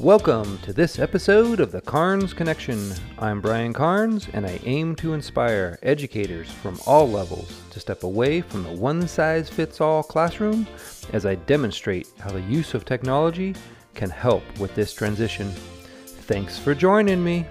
Welcome to this episode of the Carnes Connection. I'm Brian Carnes, and I aim to inspire educators from all levels to step away from the one size fits all classroom as I demonstrate how the use of technology can help with this transition. Thanks for joining me.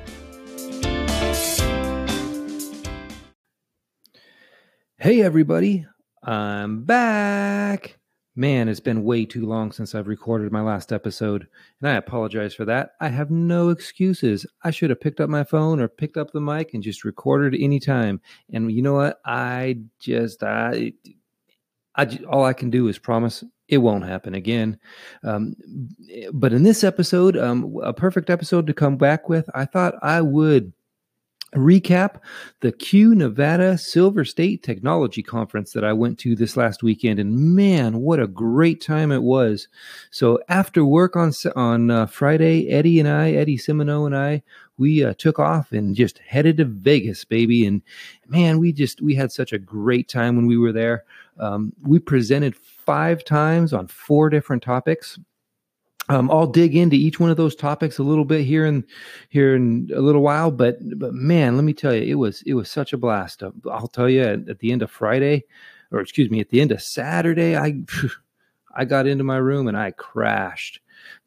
Hey, everybody, I'm back. Man, it's been way too long since I've recorded my last episode, and I apologize for that. I have no excuses. I should have picked up my phone or picked up the mic and just recorded anytime. And you know what? I just, I, I all I can do is promise it won't happen again. Um, but in this episode, um, a perfect episode to come back with, I thought I would recap the CUE Nevada Silver State Technology Conference that I went to this last weekend, and man, what a great time it was! So after work on on uh, Friday, Eddie and I, Eddie Simino and I, we uh, took off and just headed to Vegas, baby. And man, we just we had such a great time when we were there. Um, we presented five times on four different topics. Um, I'll dig into each one of those topics a little bit here and here in a little while, but but man, let me tell you, it was it was such a blast. Uh, I'll tell you, at, at the end of Friday, or excuse me, at the end of Saturday, I I got into my room and I crashed.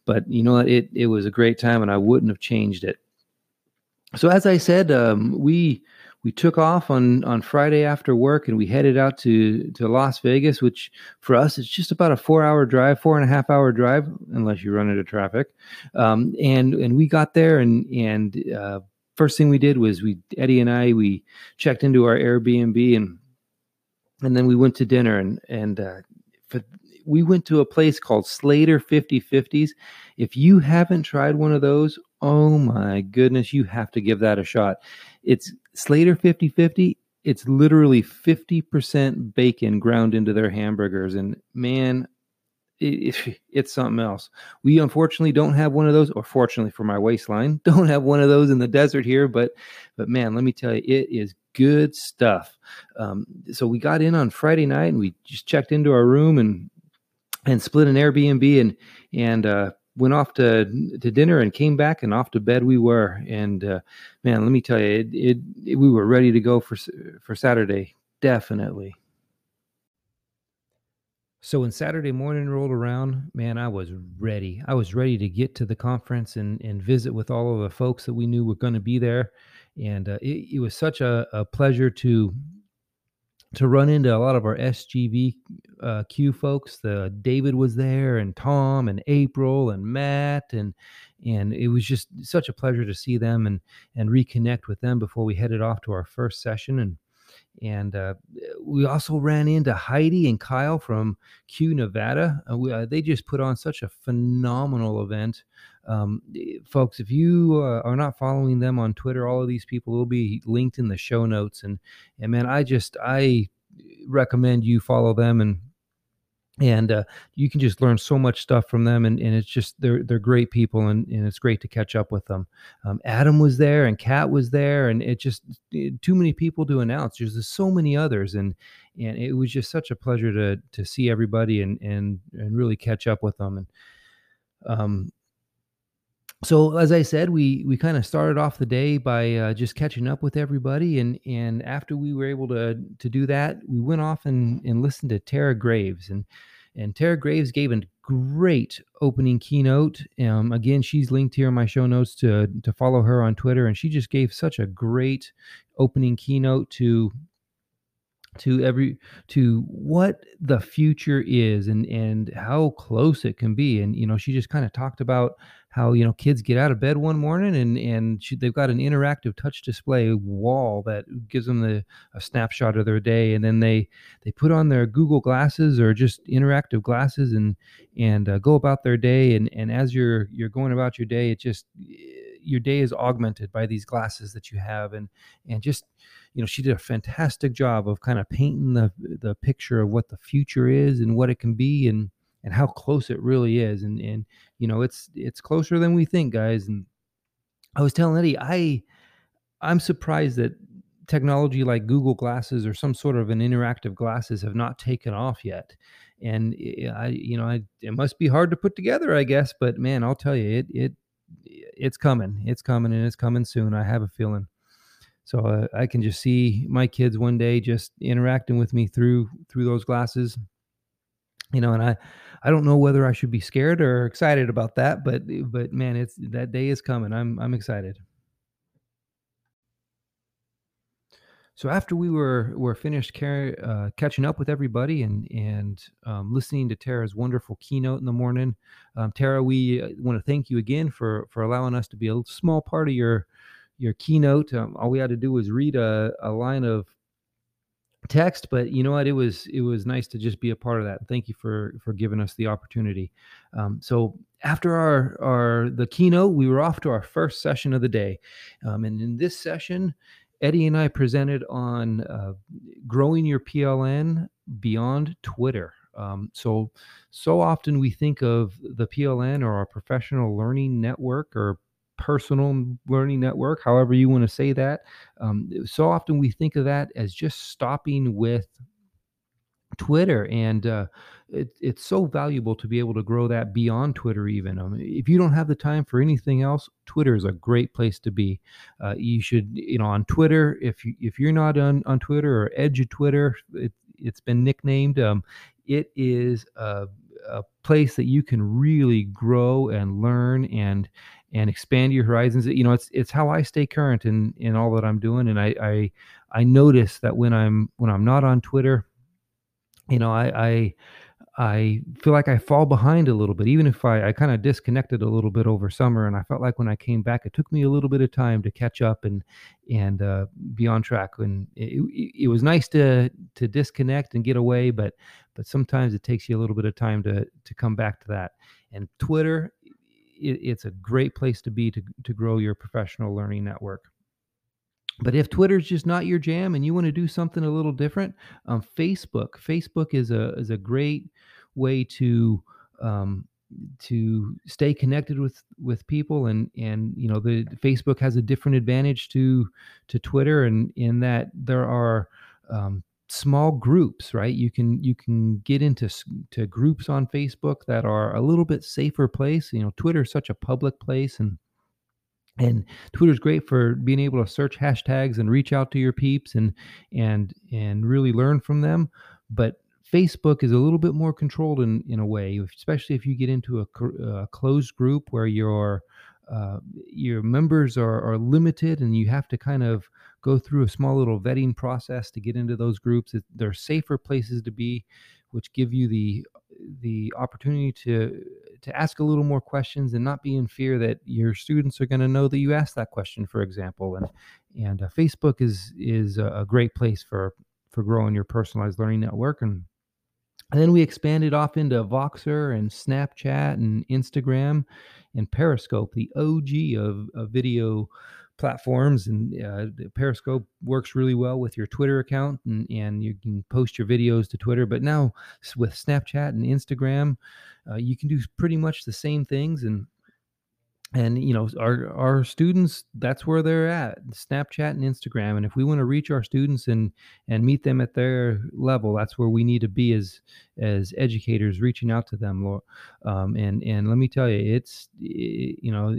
But you know what? It it was a great time, and I wouldn't have changed it. So as I said, um, we we took off on on Friday after work and we headed out to to Las Vegas, which for us it's just about a four hour drive, four and a half hour drive, unless you run into traffic. Um, and and we got there and and uh, first thing we did was we Eddie and I we checked into our Airbnb and and then we went to dinner and and uh, for, we went to a place called Slater 5050s. If you haven't tried one of those, oh my goodness, you have to give that a shot. It's Slater 50 50, it's literally 50% bacon ground into their hamburgers. And man, it, it, it's something else. We unfortunately don't have one of those, or fortunately for my waistline, don't have one of those in the desert here. But, but man, let me tell you, it is good stuff. Um, so we got in on Friday night and we just checked into our room and and split an Airbnb and and uh, went off to to dinner and came back and off to bed we were. And uh, man let me tell you it, it, it, we were ready to go for for saturday definitely. So when saturday morning rolled around man i was ready. I was ready to get to the conference and and visit with all of the folks that we knew were going to be there. And uh, it, it was such a, a pleasure to to run into a lot of our SGV uh, CUE folks. The David was there, and Tom, and April, and Matt, and and it was just such a pleasure to see them and and reconnect with them before we headed off to our first session. And and uh, we also ran into Heidi and Kyle from CUE Nevada. Uh, we, uh, they just put on such a phenomenal event. Um, folks, if you uh, are not following them on Twitter, all of these people will be linked in the show notes. And and man, I just I recommend you follow them and and uh, you can just learn so much stuff from them. And, and it's just they're they're great people and, and it's great to catch up with them. Um, adam was there and kat was there and it just it, too many people to announce. There's just so many others and and it was just such a pleasure to to see everybody and and and really catch up with them. And um so as I said, we we kind of started off the day by uh, just catching up with everybody, and and after we were able to to do that, we went off and and listened to Tara Graves, and and Tara Graves gave a great opening keynote. Um, again, she's linked here in my show notes to to follow her on Twitter, and she just gave such a great opening keynote to to every to what the future is and and how close it can be and you know she just kind of talked about how you know kids get out of bed one morning and and they've got an interactive touch display wall that gives them the a snapshot of their day. And then they they put on their google glasses or just interactive glasses and and uh, go about their day. And and as you're you're going about your day it just your day is augmented by these glasses that you have. And and just you know she did a fantastic job of kind of painting the the picture of what the future is and what it can be. And and how close it really is and and you know it's it's closer than we think guys and i was telling eddie i i'm surprised that technology like google glasses or some sort of an interactive glasses have not taken off yet and i you know I, it must be hard to put together i guess but man i'll tell you it it it's coming. It's coming, and it's coming soon. I have a feeling. So uh, I can just see my kids one day just interacting with me through through those glasses. You know, and I I don't know whether I should be scared or excited about that, but but man, it's that day is coming. I'm I'm excited. So after we were were finished car- uh, catching up with everybody and and um, listening to Tara's wonderful keynote in the morning, um, Tara, we uh, want to thank you again for for allowing us to be a small part of your your keynote. Um, all we had to do was read a, a line of text, but you know what? It was it was nice to just be a part of that. Thank you for for giving us the opportunity. Um, so after our our the keynote, we were off to our first session of the day, um, and in this session Eddie and I presented on uh, growing your PLN beyond Twitter. Um, so, so often we think of the PLN or our professional learning network or personal learning network, however you want to say that. Um, so often we think of that as just stopping with Twitter, and uh, it, it's so valuable to be able to grow that beyond Twitter. Even um, if you don't have the time for anything else, Twitter is a great place to be. Uh, you should, you know, on Twitter. If you if you're not on on Twitter or Edge of Twitter, it, it's been nicknamed. Um, it is a, a place that you can really grow and learn and and expand your horizons. You know, it's it's how I stay current in in all that I'm doing, and I I, I notice that when I'm when I'm not on Twitter you know, I, I I feel like I fall behind a little bit, even if I, I kind of disconnected a little bit over summer. And I felt like when I came back, it took me a little bit of time to catch up and and uh, be on track. And it, it, it, was nice to to disconnect and get away, but but sometimes it takes you a little bit of time to to come back to that. And Twitter, it, it's a great place to be to to grow your professional learning network. But if Twitter's just not your jam and you want to do something a little different, um, Facebook. Facebook is a is a great way to um, to stay connected with with people and and you know the Facebook has a different advantage to to Twitter and in that there are um, small groups right? You can you can get into to groups on Facebook that are a little bit safer place. You know Twitter is such a public place and and twitter's great for being able to search hashtags and reach out to your peeps and and and really learn from them. But facebook is a little bit more controlled in in a way especially if you get into a, a closed group where your uh, your members are, are limited and you have to kind of go through a small little vetting process to get into those groups. They're safer places to be which give you the the opportunity to to ask a little more questions and not be in fear that your students are going to know that you asked that question for example. And and uh, facebook is is a great place for for growing your personalized learning network. And and then we expanded off into Voxer and Snapchat and Instagram and Periscope, the OG of, of video platforms and uh, periscope works really well with your twitter account and, and you can post your videos to twitter. But now with snapchat and instagram uh, you can do pretty much the same things and and you know our our students that's where they're at snapchat and instagram. And if we want to reach our students and and meet them at their level that's where we need to be as as educators reaching out to them um, and and let me tell you it's you know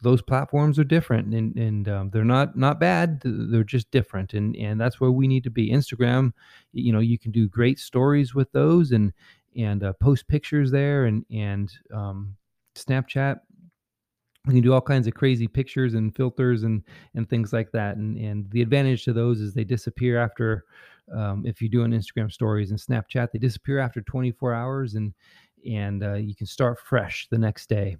those platforms are different and, and um, they're not not bad they're just different and and that's where we need to be. Instagram you know you can do great stories with those and and uh, post pictures there and and um, snapchat. You can do all kinds of crazy pictures and filters and and things like that and and the advantage to those is they disappear after um, if you do an instagram stories and snapchat they disappear after 24 hours and and uh, you can start fresh the next day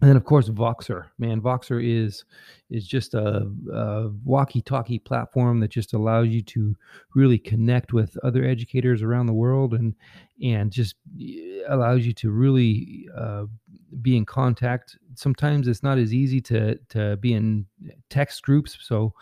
and then of course Voxer. Man, Voxer is is just a, a, walkie-talkie platform that just allows you to really connect with other educators around the world and and just eh, allows you to really uh, be in contact. Sometimes it's not as easy to to be in text groups, so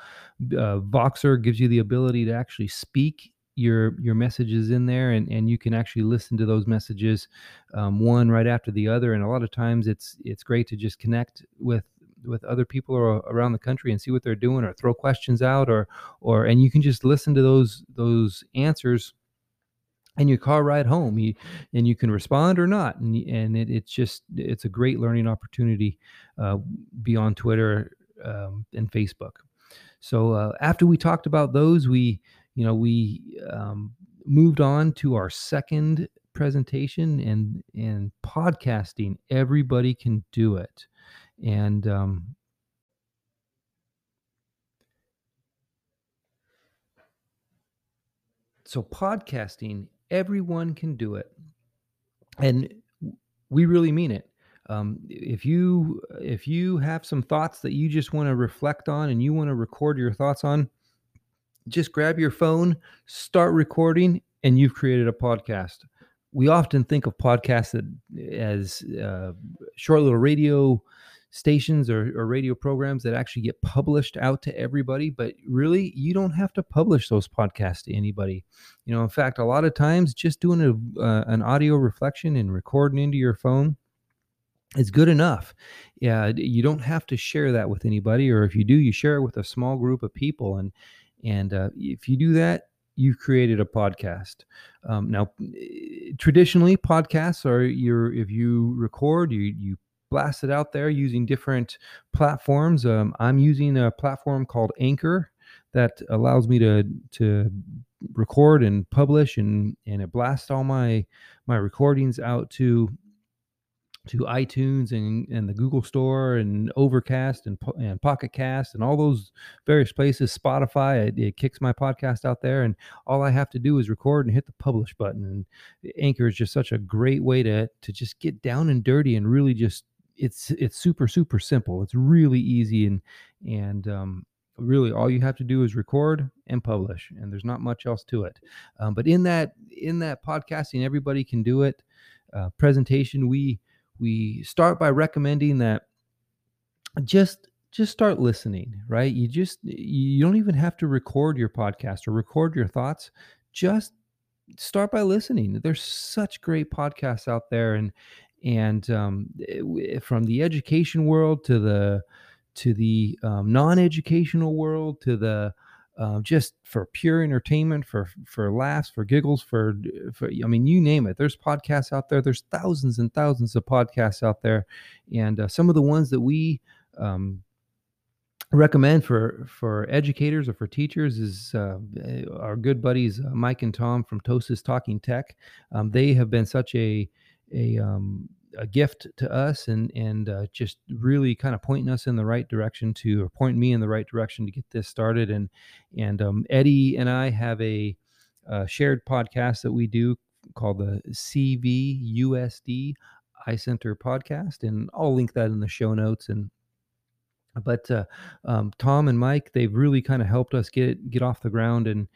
uh, Voxer gives you the ability to actually speak your your messages in there and and you can actually listen to those messages um, one right after the other and a lot of times it's it's great to just connect with with other people around the country and see what they're doing or throw questions out or or and you can just listen to those those answers and your car ride home you, and you can respond or not and, and it, it's just it's a great learning opportunity uh, beyond twitter um, and facebook. So uh, after we talked about those we you know we um, moved on to our second presentation and and podcasting everybody can do it. And um, so podcasting everyone can do it. And we really mean it. Um, if you if you have some thoughts that you just want to reflect on and you want to record your thoughts on just grab your phone start recording and you've created a podcast. We often think of podcasts as uh, short little radio stations or, or, radio programs that actually get published out to everybody but really you don't have to publish those podcasts to anybody. You know in fact a lot of times just doing a, uh, an audio reflection and recording into your phone is good enough. Yeah you don't have to share that with anybody or if you do you share it with a small group of people and and uh, if you do that you've created a podcast. Um, now, traditionally, podcasts are your if you record, you you blast it out there using different platforms. Um, I'm using a platform called Anchor that allows me to to record and publish and and it blasts all my my recordings out to to iTunes and, and the Google Store and Overcast and, and Pocket Cast and all those various places, Spotify, it, it, kicks my podcast out there. And all I have to do is record and hit the publish button. And Anchor is just such a great way to, to just get down and dirty and really just, it's, it's super, super simple. It's really easy. And, and, um, really all you have to do is record and publish and there's not much else to it um, but in that in that podcasting everybody can do it uh, presentation we we start by recommending that just just start listening right? You just you don't even have to record your podcast or record your thoughts. Just start by listening. There's such great podcasts out there and and um, eh, from the education world to the to the um, non-educational world to the uh, just for pure entertainment, for for laughs, for giggles, for for I mean, you name it. There's podcasts out there. There's thousands and thousands of podcasts out there, and uh, some of the ones that we um, recommend for for educators or for teachers is uh, our good buddies uh, Mike and Tom from TOSAs Talking Tech. Um, they have been such a a um, a gift to us and and uh, just really kind of pointing us in the right direction to or point me in the right direction to get this started. And and um, Eddie and I have a, a, shared podcast that we do called the CVUSD Eye Center podcast and I'll link that in the show notes. And but uh, um, Tom and Mike they've really kind of helped us get get off the ground and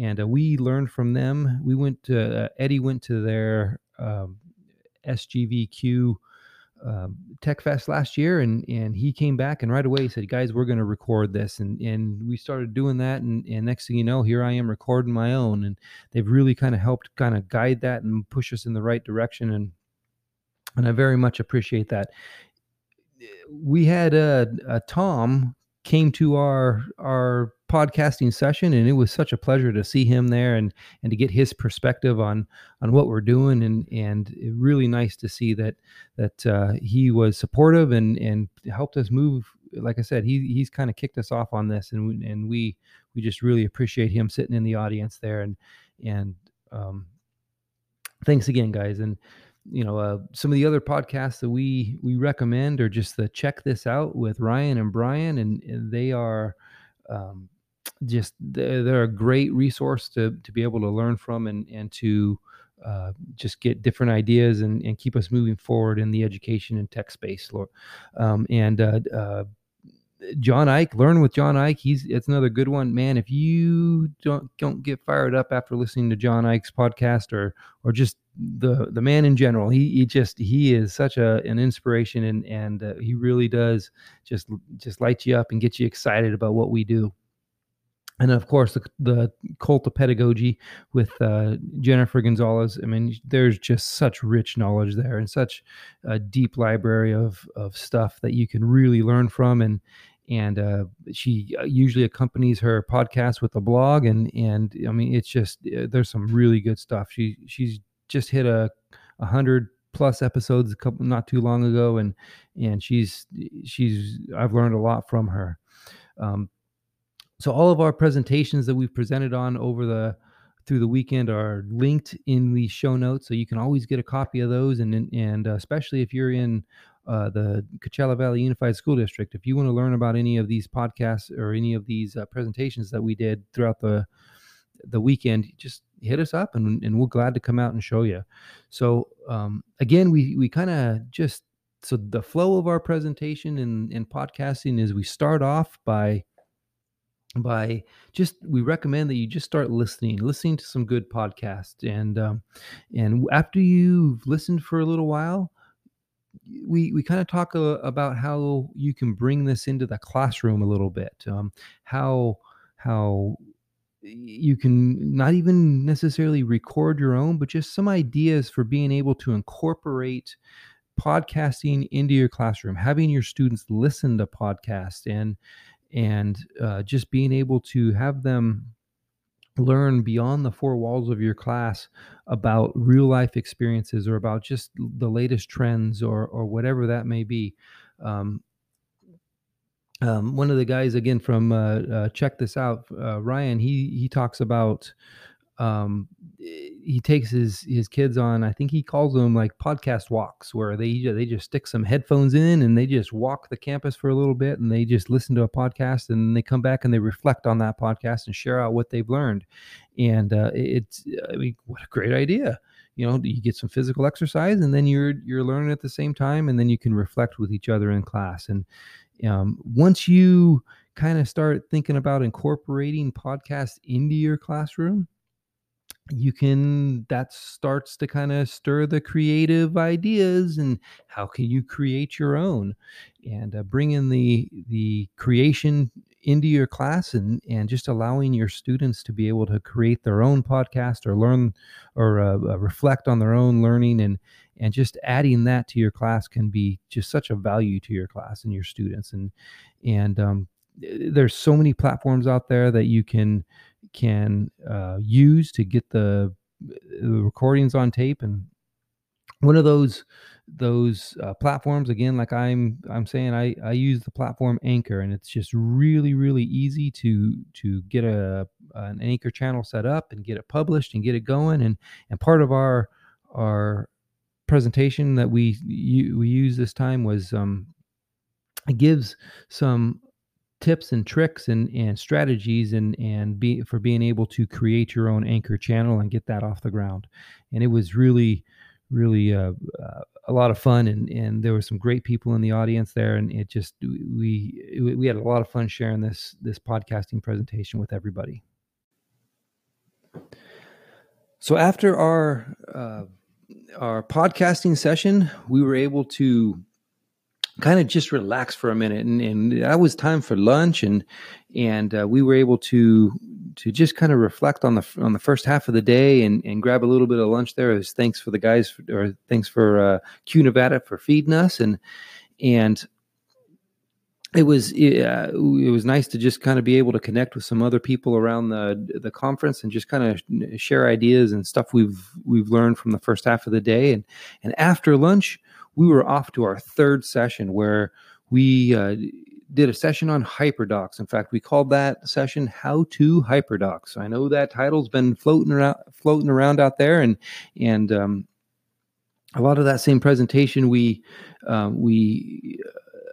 and uh, we learned from them. We went to uh, Eddie went to their um, SGVCUE um, Tech Fest last year, and and he came back and right away he said, "Guys, we're going to record this," and and we started doing that, and and next thing you know, here I am recording my own, and they've really kind of helped kind of guide that and push us in the right direction, and and I very much appreciate that. We had a, a Tom came to our our podcasting session and it was such a pleasure to see him there and and to get his perspective on on what we're doing. And and really nice to see that that uh, he was supportive and and helped us move like I said he he's kind of kicked us off on this and we, and we we just really appreciate him sitting in the audience there. And and um, thanks again guys. And you know uh, some of the other podcasts that we we recommend are just the check this out with ryan and brian and, and they are um, just they're, a great resource to to be able to learn from and and to uh, just get different ideas and, and keep us moving forward in the education and tech space um, and uh, uh, John Ike, learn with John Ike. He's it's another good one, man. If you don't don't get fired up after listening to John Ike's podcast or or just the the man in general, he, he just he is such a an inspiration and and uh, he really does just just light you up and get you excited about what we do and of course the, the cult of pedagogy with uh, jennifer gonzalez. I mean there's just such rich knowledge there and such a deep library of, of stuff that you can really learn from. And and uh, she uh, usually accompanies her podcast with a blog. And and i mean it's just uh, there's some really good stuff. She she's just hit a, hundred plus episodes a couple not too long ago. And and she's she's i've learned a lot from her. Um, so all of our presentations that we've presented on over the through the weekend are linked in the show notes so you can always get a copy of those and and uh, especially if you're in uh, the Coachella Valley Unified School District. If you want to learn about any of these podcasts or any of these uh, presentations that we did throughout the the weekend, just hit us up and, and we're glad to come out and show you. So um, again, we we kind of just so the flow of our presentation and, and podcasting is we start off by by just we recommend that you just start listening listening to some good podcasts. And um, and after you've listened for a little while we we kind of talk uh, about how you can bring this into the classroom a little bit um, how how you can not even necessarily record your own but just some ideas for being able to incorporate podcasting into your classroom having your students listen to podcasts and and uh, just being able to have them learn beyond the four walls of your class about real life experiences or about just the latest trends or or whatever that may be. Um, um, one of the guys again from uh, uh, check this out uh, ryan he he talks about um, he takes his his kids on i think he calls them like podcast walks where they they just stick some headphones in and they just walk the campus for a little bit and they just listen to a podcast and they come back and they reflect on that podcast and share out what they've learned. And uh, it's i mean what a great idea. You know you get some physical exercise and then you're you're learning at the same time and then you can reflect with each other in class. And um, once you kind of start thinking about incorporating podcasts into your classroom you can that starts to kind of stir the creative ideas and how can you create your own? And uh, bring in the the creation into your class and and just allowing your students to be able to create their own podcast or learn or uh, uh, reflect on their own learning and and just adding that to your class can be just such a value to your class and your students and and um, there's so many platforms out there that you can can uh, use to get the, the, recordings on tape and one of those those uh, platforms again like i'm i'm saying i i use the platform anchor and it's just really really easy to to get a an anchor channel set up and get it published and get it going and and part of our our presentation that we we use this time was um it gives some tips and tricks and, and strategies and and be for being able to create your own anchor channel and get that off the ground. And it was really really uh, uh, a lot of fun and and there were some great people in the audience there and it just we we had a lot of fun sharing this this podcasting presentation with everybody. So after our uh, our podcasting session we were able to kind of just relax for a minute and, and that was time for lunch and and uh, we were able to to just kind of reflect on the on the first half of the day and, and grab a little bit of lunch there. As thanks for the guys for, or thanks for uh, CUE Nevada for feeding us and and it was uh, it was nice to just kind of be able to connect with some other people around the the conference and just kind of share ideas and stuff we've we've learned from the first half of the day. And and after lunch we were off to our third session where we uh, did a session on hyperdocs. In fact, we called that session "How to Hyperdocs." I know that title's been floating around, floating around out there, and and um, a lot of that same presentation we um, we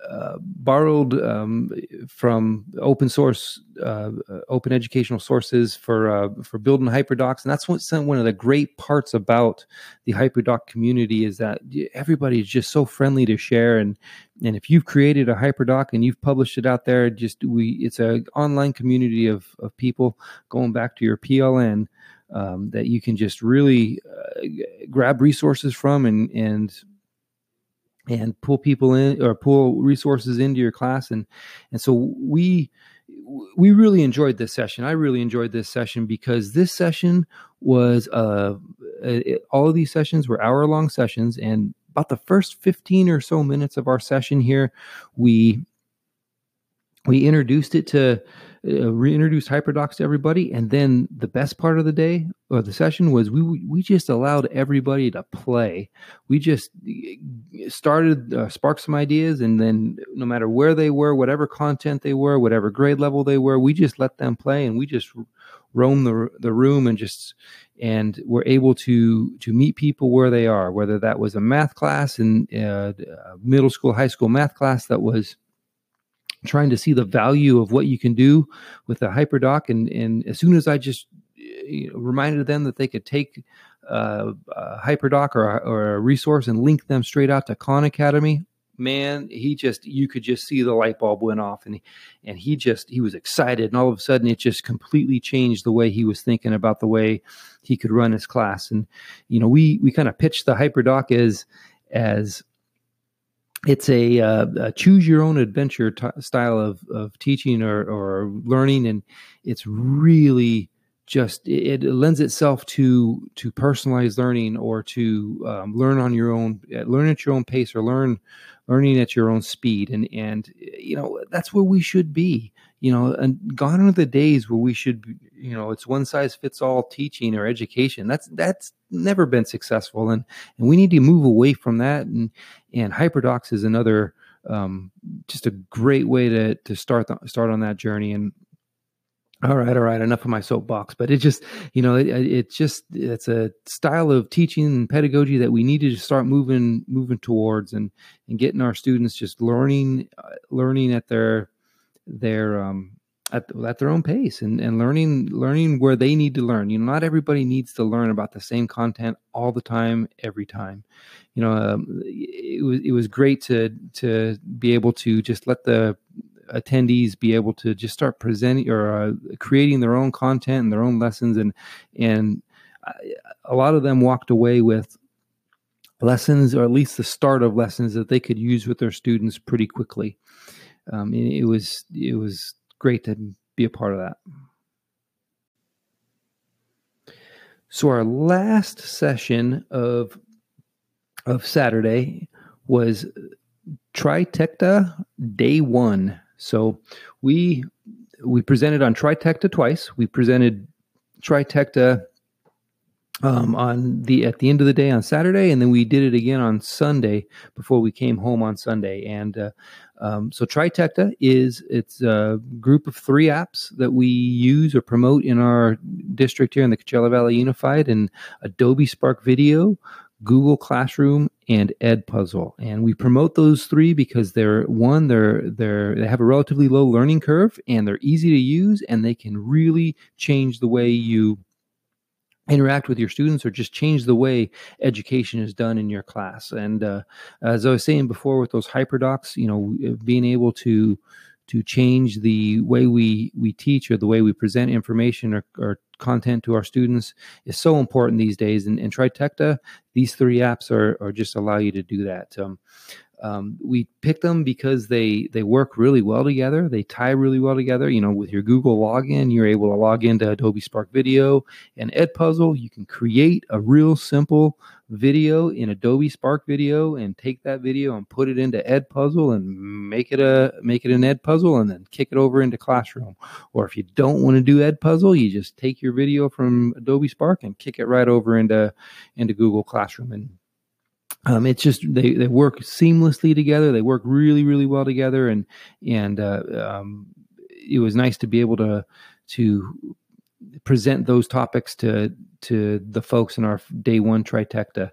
uh, borrowed um, from open source, uh, open educational sources for uh, for building hyperdocs, and that's what one of the great parts about the hyperdoc community is that everybody is just so friendly to share, and and if you've created a hyperdoc and you've published it out there, just we it's an online community of of people going back to your PLN. Um, that you can just really uh, grab resources from and and and pull people in or pull resources into your class. And and so we we really enjoyed this session. I really enjoyed this session because this session was uh it, all of these sessions were hour long sessions. And about the first 15 or so minutes of our session here we we introduced it to uh, reintroduced hyperdocs to everybody. And then the best part of the day or the session was we we just allowed everybody to play. We just uh, started uh, some ideas and then no matter where they were whatever content they were whatever grade level they were we just let them play and we just roam the the room and just and we're able to to meet people where they are whether that was a math class in uh, middle school high school math class that was trying to see the value of what you can do with a hyperdoc and and as soon as i just know, reminded them that they could take uh, a hyperdoc or, or a resource and link them straight out to khan academy man he just you could just see the light bulb went off and he, and he just he was excited and all of a sudden it just completely changed the way he was thinking about the way he could run his class and you know we we kind of pitched the hyperdoc as as it's a, uh, a, choose your own adventure t- style of, of teaching or, or learning and it's really just it, it, lends itself to to personalized learning or to um, learn on your own learn at your own pace or learn learning at your own speed. And and you know that's where we should be you know and gone are the days where we should you know it's one size fits all teaching or education. That's that's never been successful. And and we need to move away from that. And and hyperdocs is another um, just a great way to to start the, start on that journey. And all right all right enough of my soapbox but it just you know it, it just it's a style of teaching and pedagogy that we need to start moving moving towards and and getting our students just learning uh, learning at their their um at, at their own pace and, and learning learning where they need to learn. You know not everybody needs to learn about the same content all the time every time. You know um, it was it was great to to be able to just let the attendees be able to just start presenting or uh, creating their own content and their own lessons and and a lot of them walked away with lessons or at least the start of lessons that they could use with their students pretty quickly. Um, it was it was great to be a part of that. So our last session of of saturday was tritecta day one so we we presented on Tritecta twice. We presented Tritecta um, on the at the end of the day on Saturday, and then we did it again on Sunday before we came home on Sunday. And uh, um, so Tritecta is it's a group of three apps that we use or promote in our district here in the Coachella Valley Unified, and Adobe Spark Video, Google Classroom, and Edpuzzle. And we promote those three because they're one, they're they're they have a relatively low learning curve and they're easy to use and they can really change the way you interact with your students or just change the way education is done in your class. And uh, as I was saying before with those hyperdocs, you know, being able to to change the way we we teach or the way we present information or, or content to our students is so important these days. And, and Tritecta, these three apps are, are just allow you to do that. Um, um, we pick them because they they work really well together. They tie really well together. You know, with your Google login, you're able to log into Adobe Spark Video and Edpuzzle. You can create a real simple video in Adobe Spark Video and take that video and put it into Edpuzzle and make it a make it an Edpuzzle and then kick it over into Classroom. Or if you don't want to do Edpuzzle, you just take your video from Adobe Spark and kick it right over into into Google Classroom and um, it's just they, they work seamlessly together. They work really really well together, and and uh, um, it was nice to be able to to present those topics to to the folks in our day one tritecta.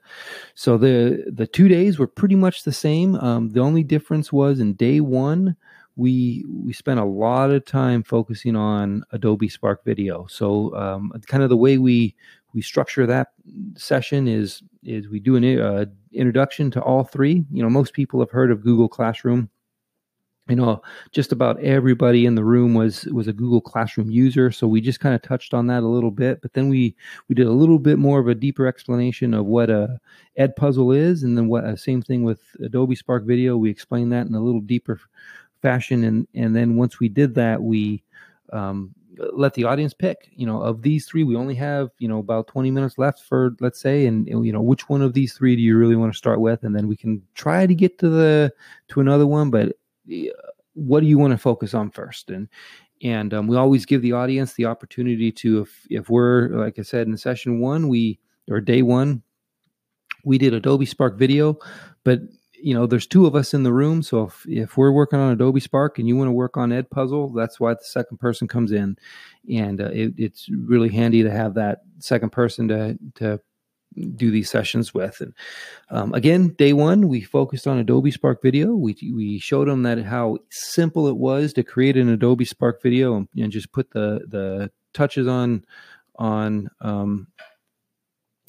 So the the two days were pretty much the same. Um, the only difference was in day one we we spent a lot of time focusing on Adobe Spark Video. So um, kind of the way we we structure that session is is we do an uh, introduction to all three. You know, most people have heard of Google Classroom. You know, just about everybody in the room was was a Google Classroom user, so we just kind of touched on that a little bit. But then we we did a little bit more of a deeper explanation of what a Ed Puzzle is, and then what uh, same thing with Adobe Spark Video. We explained that in a little deeper fashion, and and then once we did that, we um, let the audience pick. You know, of these three, we only have you know about twenty minutes left for let's say, and you know which one of these three do you really want to start with, and then we can try to get to the to another one. But what do you want to focus on first and and um, we always give the audience the opportunity to if if we're like i said in session one we or day one we did adobe spark video but you know there's two of us in the room so if, if we're working on adobe spark and you want to work on Ed Puzzle, that's why the second person comes in. And uh, it, it's really handy to have that second person to to do these sessions with. And um, again day one we focused on adobe spark video. We, we showed them that how simple it was to create an adobe spark video and, and just put the the touches on on um,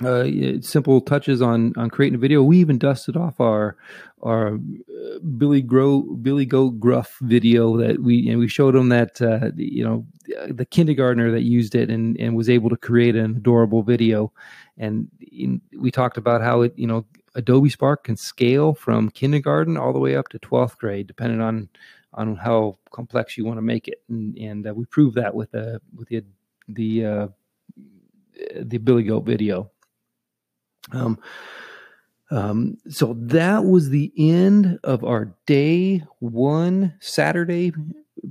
uh, simple touches on on creating a video. We even dusted off our our uh, Billy Grow Billy Goat Gruff video that we and we showed them that uh, you know the kindergartner that used it and and was able to create an adorable video. And in, we talked about how it you know Adobe Spark can scale from kindergarten all the way up to twelfth grade, depending on on how complex you want to make it. And, and uh, we proved that with the with the the uh, the Billy Goat video. Um, um, so that was the end of our day one Saturday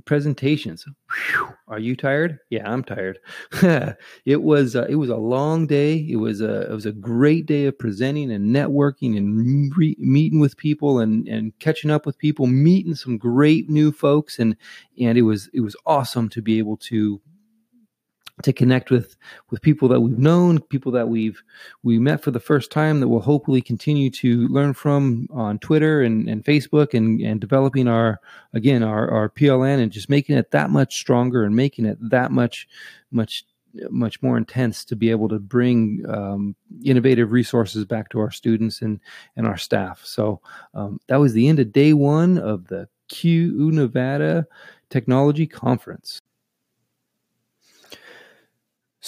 presentations. Whew, are you tired? Yeah, I'm tired. it was uh, it was a long day. It was a it was a great day of presenting and networking and re- meeting with people and and catching up with people, meeting some great new folks and and it was it was awesome to be able to to connect with with people that we've known, people that we've we met for the first time that we'll hopefully continue to learn from on Twitter and, and Facebook and, and developing our again our, our PLN and just making it that much stronger and making it that much much much more intense to be able to bring um, innovative resources back to our students and and our staff. So um, that was the end of day one of the CUE Nevada Technology Conference.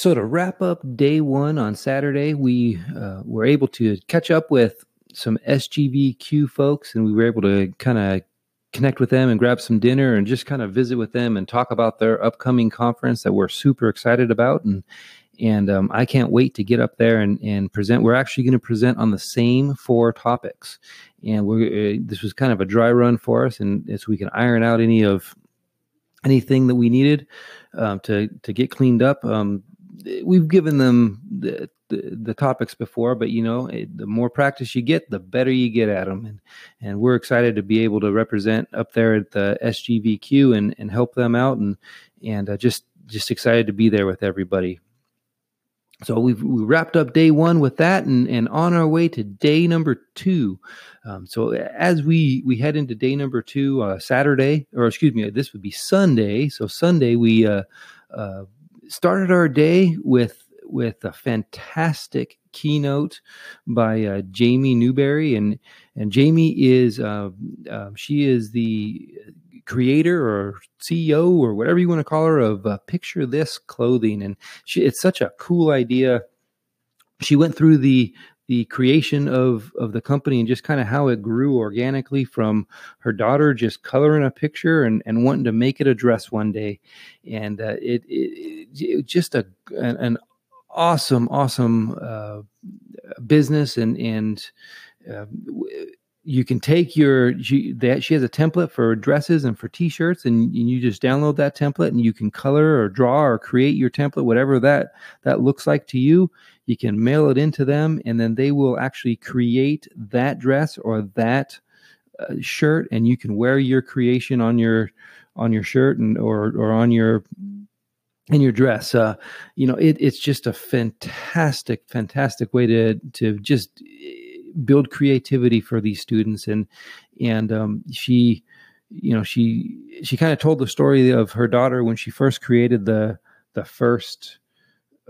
So, to wrap up day one on Saturday, we uh, were able to catch up with some SGVCUE folks and we were able to kind of connect with them and grab some dinner and just kind of visit with them and talk about their upcoming conference that we're super excited about. And and um, I can't wait to get up there and, and present. We're actually going to present on the same four topics, and we're uh, this was kind of a dry run for us, and so we can iron out any of anything that we needed um, to to get cleaned up. Um, we've given them the, the, the topics before, but you know, it, the more practice you get, the better you get at them. And and we're excited to be able to represent up there at the SGVCUE and and help them out, and and uh, just just excited to be there with everybody. So we've we wrapped up day one with that, and and on our way to day number two. Um, so as we we head into day number two, uh, Saturday, or excuse me, this would be Sunday. So Sunday we. Uh, uh, started our day with with a fantastic keynote by uh, Jamie Newberry, and and Jamie is uh, uh, she is the creator or CEO or whatever you want to call her of uh, Picture This Clothing, and she, it's such a cool idea. She went through the the creation of of the company and just kind of how it grew organically from her daughter just coloring a picture and, and wanting to make it a dress one day. And uh, it, it, it, just a an, an awesome awesome uh, business and and uh, you can take your she, that she has a template for dresses and for t-shirts and, and, you just download that template and you can color or draw or create your template whatever that that looks like to you you can mail it into them and then they will actually create that dress or that uh, shirt and you can wear your creation on your on your shirt and or or on your in your dress. Uh, you know it, it's just a fantastic fantastic way to to just build creativity for these students. And and um, she you know she she kind of told the story of her daughter when she first created the the first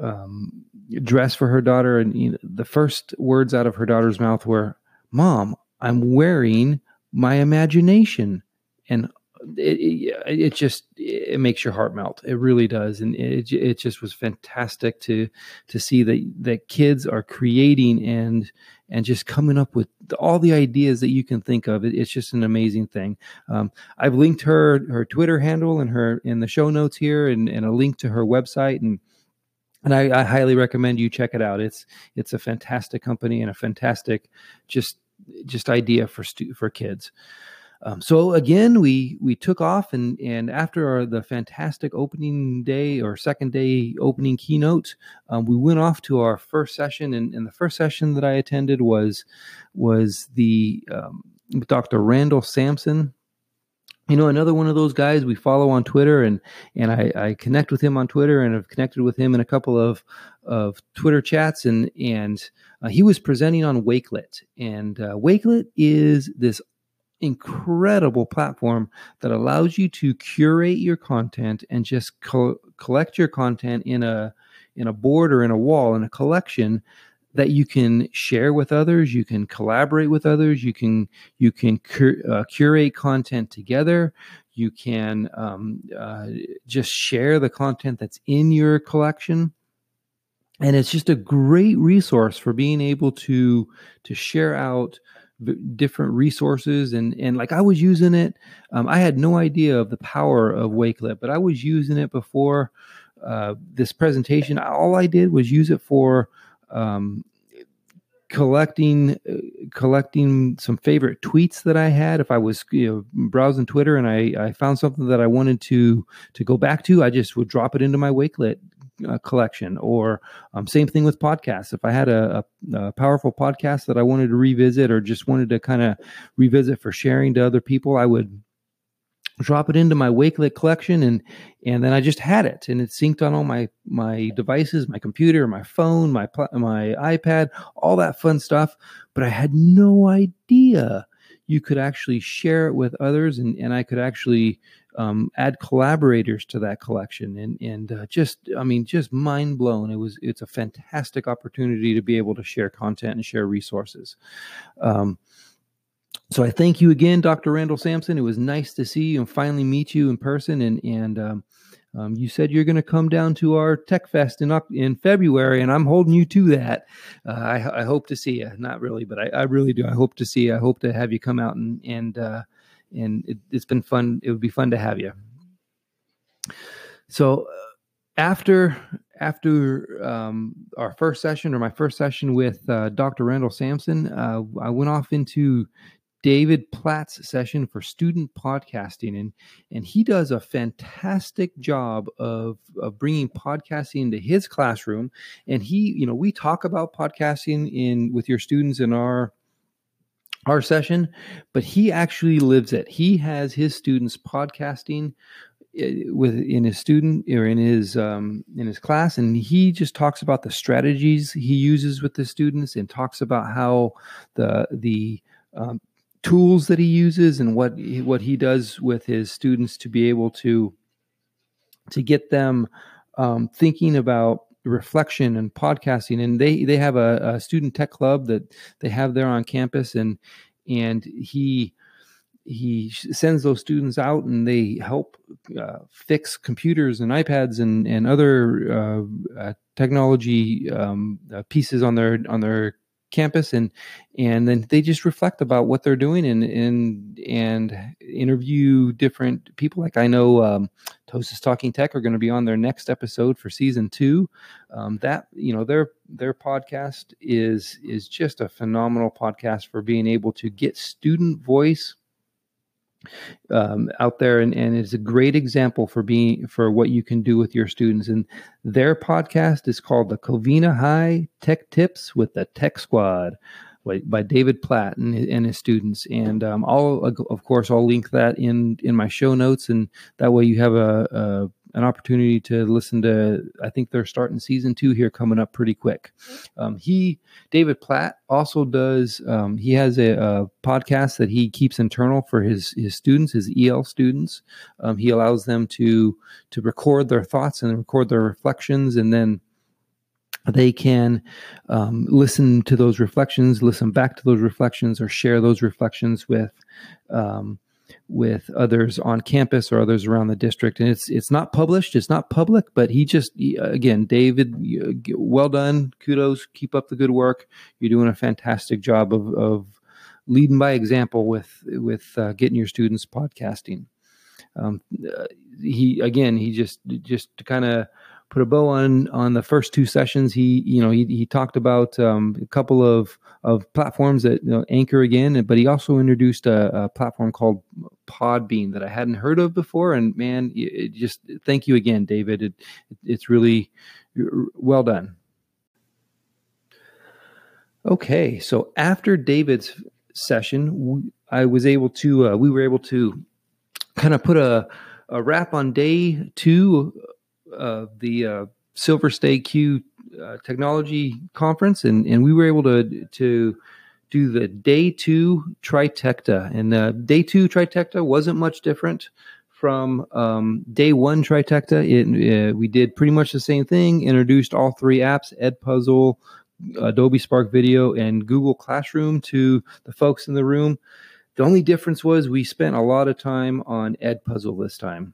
um, dress for her daughter and you know, the first words out of her daughter's mouth were mom i'm wearing my imagination and it, it, it, just it makes your heart melt. It really does, and it it just was fantastic to to see that that kids are creating and and just coming up with all the ideas that you can think of. It, it's just an amazing thing. Um, I've linked her her Twitter handle and her in the show notes here, and, and a link to her website and. And I, I highly recommend you check it out. It's it's a fantastic company and a fantastic just just idea for stu- for kids. Um, so again, we we took off, and and after our, the fantastic opening day or second day opening keynote, um, we went off to our first session. And, and, the first session that I attended was was the um, Dr. Randall Sampson. You know, another one of those guys we follow on Twitter, and and I, I connect with him on Twitter, and have connected with him in a couple of of Twitter chats, and and uh, he was presenting on Wakelet, and uh, Wakelet is this incredible platform that allows you to curate your content and just co- collect your content in a in a board or in a wall in a collection that you can share with others you can collaborate with others you can you can cur- uh, curate content together you can um, uh, just share the content that's in your collection and it's just a great resource for being able to to share out different resources and and like I was using it. Um, I had no idea of the power of Wakelet, but I was using it before uh, this presentation. All I did was use it for um, collecting uh, collecting some favorite tweets that I had. If I was you know, browsing Twitter and I, I found something that I wanted to to go back to, I just would drop it into my Wakelet uh, collection. Or um, same thing with podcasts. If I had a, a, a, powerful podcast that I wanted to revisit or just wanted to kind of revisit for sharing to other people, I would drop it into my Wakelet collection and and then I just had it and it synced on all my my devices, my computer, my phone, my my iPad, all that fun stuff. But I had no idea you could actually share it with others and, and I could actually um, add collaborators to that collection and and uh, just I mean just mind blown. It was it's a fantastic opportunity to be able to share content and share resources. Um, so I thank you again, Dr. Randall Sampson. It was nice to see you and finally meet you in person. And and um, um, you said you're going to come down to our Tech Fest in in February, and I'm holding you to that. Uh, I, I, hope to see you. Not really, but I, I, really do. I hope to see you. I hope to have you come out and and uh, and it, has been fun. It would be fun to have you. So uh, after after um, our first session or my first session with uh, Dr. Randall Sampson, uh, I went off into David Platt's session for student podcasting, and and he does a fantastic job of of bringing podcasting into his classroom. And he, you know, we talk about podcasting in with your students in our our session, but he actually lives it. He has his students podcasting eh, with in his student or in his um, in his class, and he just talks about the strategies he uses with the students, and talks about how the the um, tools that he uses and what what he does with his students to be able to to get them um, thinking about reflection and podcasting. And they they have a, a, student tech club that they have there on campus and and he he sends those students out and they help uh, fix computers and iPads and and other uh, uh, technology um, uh, pieces on their on their campus and and then they just reflect about what they're doing and and and interview different people. Like i know um talking tech are going to be on their next episode for season two. Um, that you know their their podcast is is just a phenomenal podcast for being able to get student voice um, out there and, and it's a great example for being for what you can do with your students and their podcast is called the covina high tech tips with the tech squad by David Platt and, and his students. And um, I'll, of course, I'll link that in in my show notes, and that way you have a, a an opportunity to listen to. I think they're starting season two here coming up pretty quick. Um, he, David Platt, also does. Um, he has a, a, podcast that he keeps internal for his his students, his EL students. Um, he allows them to to record their thoughts and record their reflections, and then they can um, listen to those reflections, listen back to those reflections, or share those reflections with um, with others on campus or others around the district. And it's it's not published, it's not public, but he just again, David, well done, kudos, keep up the good work. You're doing a fantastic job of, of leading by example with with uh, getting your students podcasting. Um, uh, he again, he just just to kind of put a bow on on the first two sessions. He you know he he talked about um, a couple of of platforms that you know, Anchor again, but he also introduced a, a, platform called Podbean that I hadn't heard of before. And man, it just thank you again, David. It, it's really well done. Okay, so after David's session, I was able to uh, we were able to kind of put a a wrap on day two of the uh, Silver State CUE uh, Technology Conference, and and we were able to to do the day two Tritecta, and day two Tritecta wasn't much different from um, day one Tritecta. It, uh, we did pretty much the same thing. Introduced all three apps: Edpuzzle, Adobe Spark Video, and Google Classroom to the folks in the room. The only difference was we spent a lot of time on Edpuzzle this time.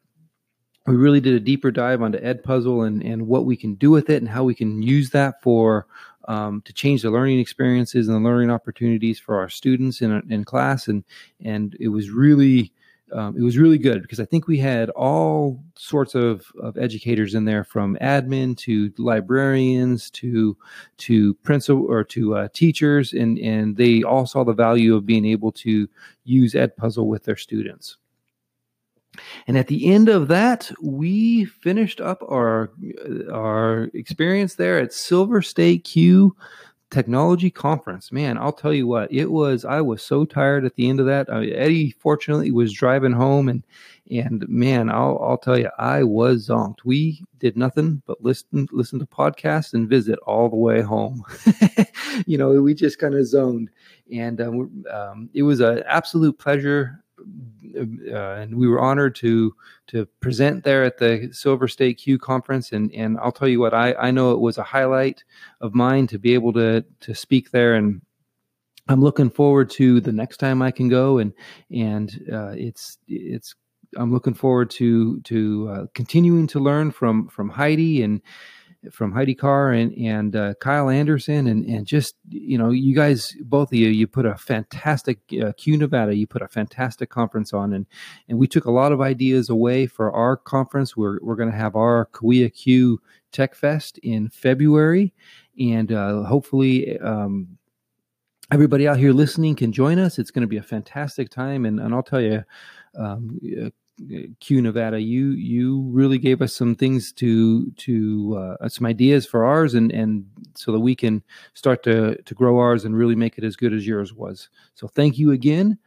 We really did a deeper dive onto Edpuzzle and, and what we can do with it and how we can use that for um, to change the learning experiences and the learning opportunities for our students in, in class. And and it was really um, it was really good because I think we had all sorts of, of educators in there, from admin to librarians to to principal or to uh, teachers, and and they all saw the value of being able to use Edpuzzle with their students. And at the end of that, we finished up our our experience there at Silver State CUE technology conference. Man i'll tell you what it was i was so tired at the end of that. Uh, eddie fortunately was driving home and and man i'll i'll tell you i was zonked. We did nothing but listen listen to podcasts and visit all the way home. You know we just kind of zoned. And um, um, it was an absolute pleasure uh, and we were honored to to present there at the Silver State CUE conference. And and I'll tell you what, I I know it was a highlight of mine to be able to to speak there and. I'm looking forward to the next time I can go, and and uh, it's it's I'm looking forward to to uh, continuing to learn from from Heidi and from Heidi Carr and and uh, Kyle Anderson and and just you know you guys both of you you put a fantastic uh, CUE Nevada you put a fantastic conference on. And and we took a lot of ideas away for our conference. We're we're going to have our Cahuilla CUE Tech Fest in February. And uh, hopefully um, everybody out here listening can join us. It's going to be a fantastic time. And and I'll tell you um, CUE Nevada, you you really gave us some things to to uh, some ideas for ours, and and so that we can start to to grow ours and really make it as good as yours was. So thank you again.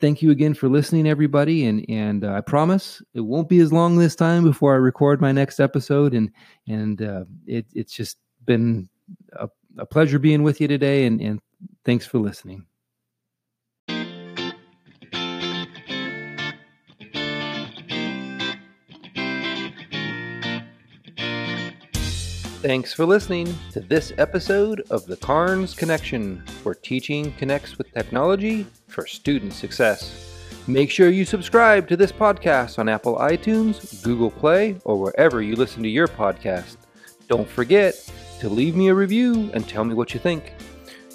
Thank you again for listening, everybody, and and uh, I promise it won't be as long this time before I record my next episode, and and uh, it, it's just been a, a pleasure being with you today, and and thanks for listening. Thanks for listening to this episode of the Carnes Connection, where teaching connects with technology for student success. Make sure you subscribe to this podcast on Apple iTunes, Google Play, or wherever you listen to your podcast. Don't forget to leave me a review and tell me what you think.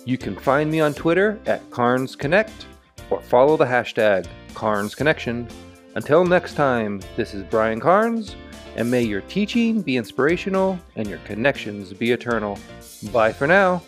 You can find me on Twitter at Carnes Connect or follow the hashtag Carnes Connection. Until next time, this is Brian Carnes and may your teaching be inspirational and your connections be eternal. Bye for now.